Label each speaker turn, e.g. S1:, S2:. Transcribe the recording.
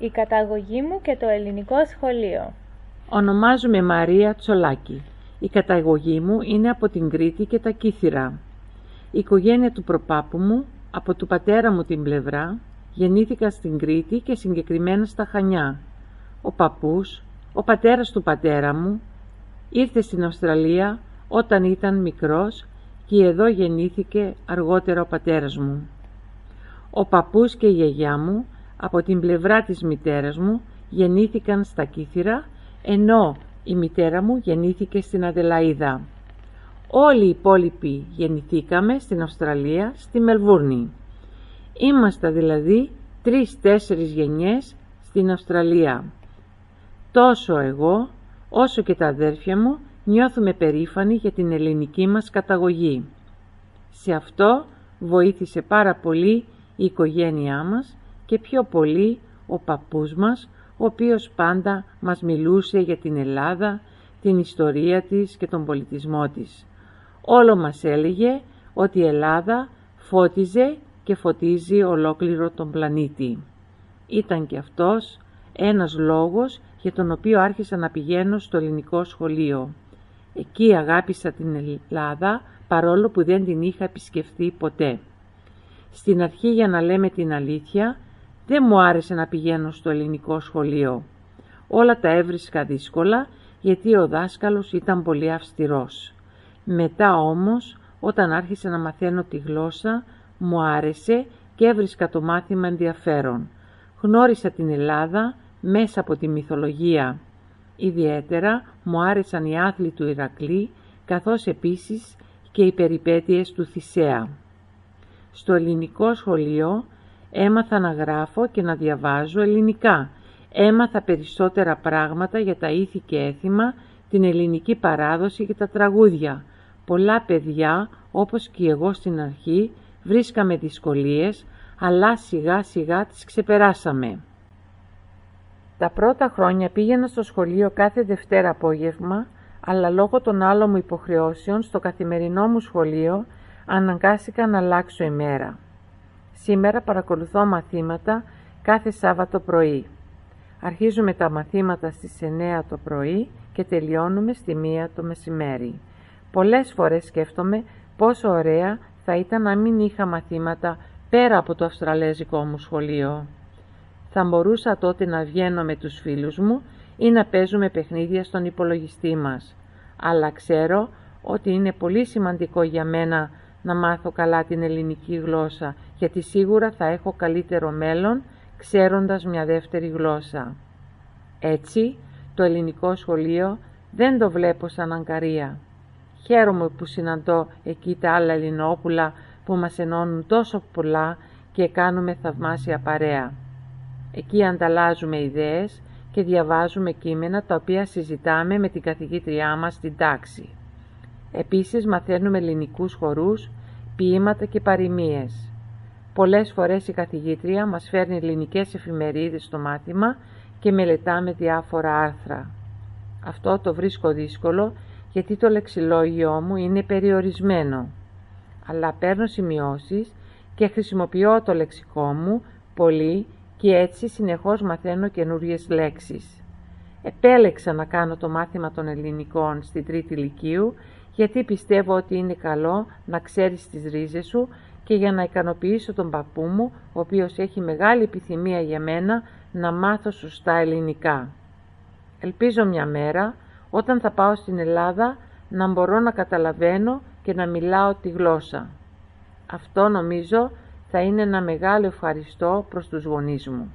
S1: η καταγωγή μου και το ελληνικό σχολείο.
S2: Ονομάζομαι Μαρία Τσολάκη. Η καταγωγή μου είναι από την Κρήτη και τα Κύθυρα. Η οικογένεια του προπάπου μου, από του πατέρα μου την πλευρά, γεννήθηκα στην Κρήτη και συγκεκριμένα στα Χανιά. Ο παππούς, ο πατέρας του πατέρα μου, ήρθε στην Αυστραλία όταν ήταν μικρός και εδώ γεννήθηκε αργότερα ο πατέρας μου. Ο παππούς και η γιαγιά μου από την πλευρά της μητέρας μου γεννήθηκαν στα Κύθυρα ενώ η μητέρα μου γεννήθηκε στην Αδελαίδα. Όλοι οι υπόλοιποι γεννηθήκαμε στην Αυστραλία, στη Μελβούρνη. Είμαστε δηλαδή τρεις-τέσσερις γενιές στην Αυστραλία. Τόσο εγώ, όσο και τα αδέρφια μου, νιώθουμε περήφανοι για την ελληνική μας καταγωγή. Σε αυτό βοήθησε πάρα πολύ η οικογένειά μας και πιο πολύ ο παππούς μας, ο οποίος πάντα μας μιλούσε για την Ελλάδα, την ιστορία της και τον πολιτισμό της. Όλο μας έλεγε ότι η Ελλάδα φώτιζε και φωτίζει ολόκληρο τον πλανήτη. Ήταν και αυτός ένας λόγος για τον οποίο άρχισα να πηγαίνω στο ελληνικό σχολείο. Εκεί αγάπησα την Ελλάδα παρόλο που δεν την είχα επισκεφθεί ποτέ. Στην αρχή για να λέμε την αλήθεια δεν μου άρεσε να πηγαίνω στο ελληνικό σχολείο. Όλα τα έβρισκα δύσκολα γιατί ο δάσκαλος ήταν πολύ αυστηρός. Μετά όμως όταν άρχισα να μαθαίνω τη γλώσσα μου άρεσε και έβρισκα το μάθημα ενδιαφέρον. Γνώρισα την Ελλάδα μέσα από τη μυθολογία. Ιδιαίτερα μου άρεσαν οι άθλοι του Ηρακλή καθώς επίσης και οι περιπέτειες του Θησέα. Στο ελληνικό σχολείο έμαθα να γράφω και να διαβάζω ελληνικά. Έμαθα περισσότερα πράγματα για τα ήθη και έθιμα, την ελληνική παράδοση και τα τραγούδια. Πολλά παιδιά, όπως και εγώ στην αρχή, βρίσκαμε δυσκολίες, αλλά σιγά σιγά τις ξεπεράσαμε. Τα πρώτα χρόνια πήγαινα στο σχολείο κάθε Δευτέρα απόγευμα, αλλά λόγω των άλλων μου υποχρεώσεων στο καθημερινό μου σχολείο αναγκάστηκα να αλλάξω ημέρα. Σήμερα παρακολουθώ μαθήματα κάθε Σάββατο πρωί. Αρχίζουμε τα μαθήματα στις 9 το πρωί και τελειώνουμε στη 1 το μεσημέρι. Πολλές φορές σκέφτομαι πόσο ωραία θα ήταν να μην είχα μαθήματα πέρα από το αυστραλέζικο μου σχολείο. Θα μπορούσα τότε να βγαίνω με τους φίλους μου ή να παίζουμε παιχνίδια στον υπολογιστή μας. Αλλά ξέρω ότι είναι πολύ σημαντικό για μένα να μάθω καλά την ελληνική γλώσσα, γιατί σίγουρα θα έχω καλύτερο μέλλον ξέροντας μια δεύτερη γλώσσα. Έτσι, το ελληνικό σχολείο δεν το βλέπω σαν αγκαρία. Χαίρομαι που συναντώ εκεί τα άλλα Ελληνόπουλα που μας ενώνουν τόσο πολλά και κάνουμε θαυμάσια παρέα. Εκεί ανταλλάζουμε ιδέες και διαβάζουμε κείμενα τα οποία συζητάμε με την καθηγήτριά μας στην τάξη. Επίσης μαθαίνουμε ελληνικούς χορούς, ποίηματα και παροιμίες. Πολλές φορές η καθηγήτρια μας φέρνει ελληνικές εφημερίδες στο μάθημα και μελετάμε διάφορα άρθρα. Αυτό το βρίσκω δύσκολο γιατί το λεξιλόγιό μου είναι περιορισμένο. Αλλά παίρνω σημειώσεις και χρησιμοποιώ το λεξικό μου πολύ και έτσι συνεχώς μαθαίνω καινούριες λέξεις. Επέλεξα να κάνω το μάθημα των ελληνικών στην τρίτη ηλικίου γιατί πιστεύω ότι είναι καλό να ξέρεις τις ρίζες σου και για να ικανοποιήσω τον παππού μου, ο οποίος έχει μεγάλη επιθυμία για μένα να μάθω σωστά ελληνικά. Ελπίζω μια μέρα, όταν θα πάω στην Ελλάδα, να μπορώ να καταλαβαίνω και να μιλάω τη γλώσσα. Αυτό νομίζω θα είναι ένα μεγάλο ευχαριστώ προς τους γονείς μου.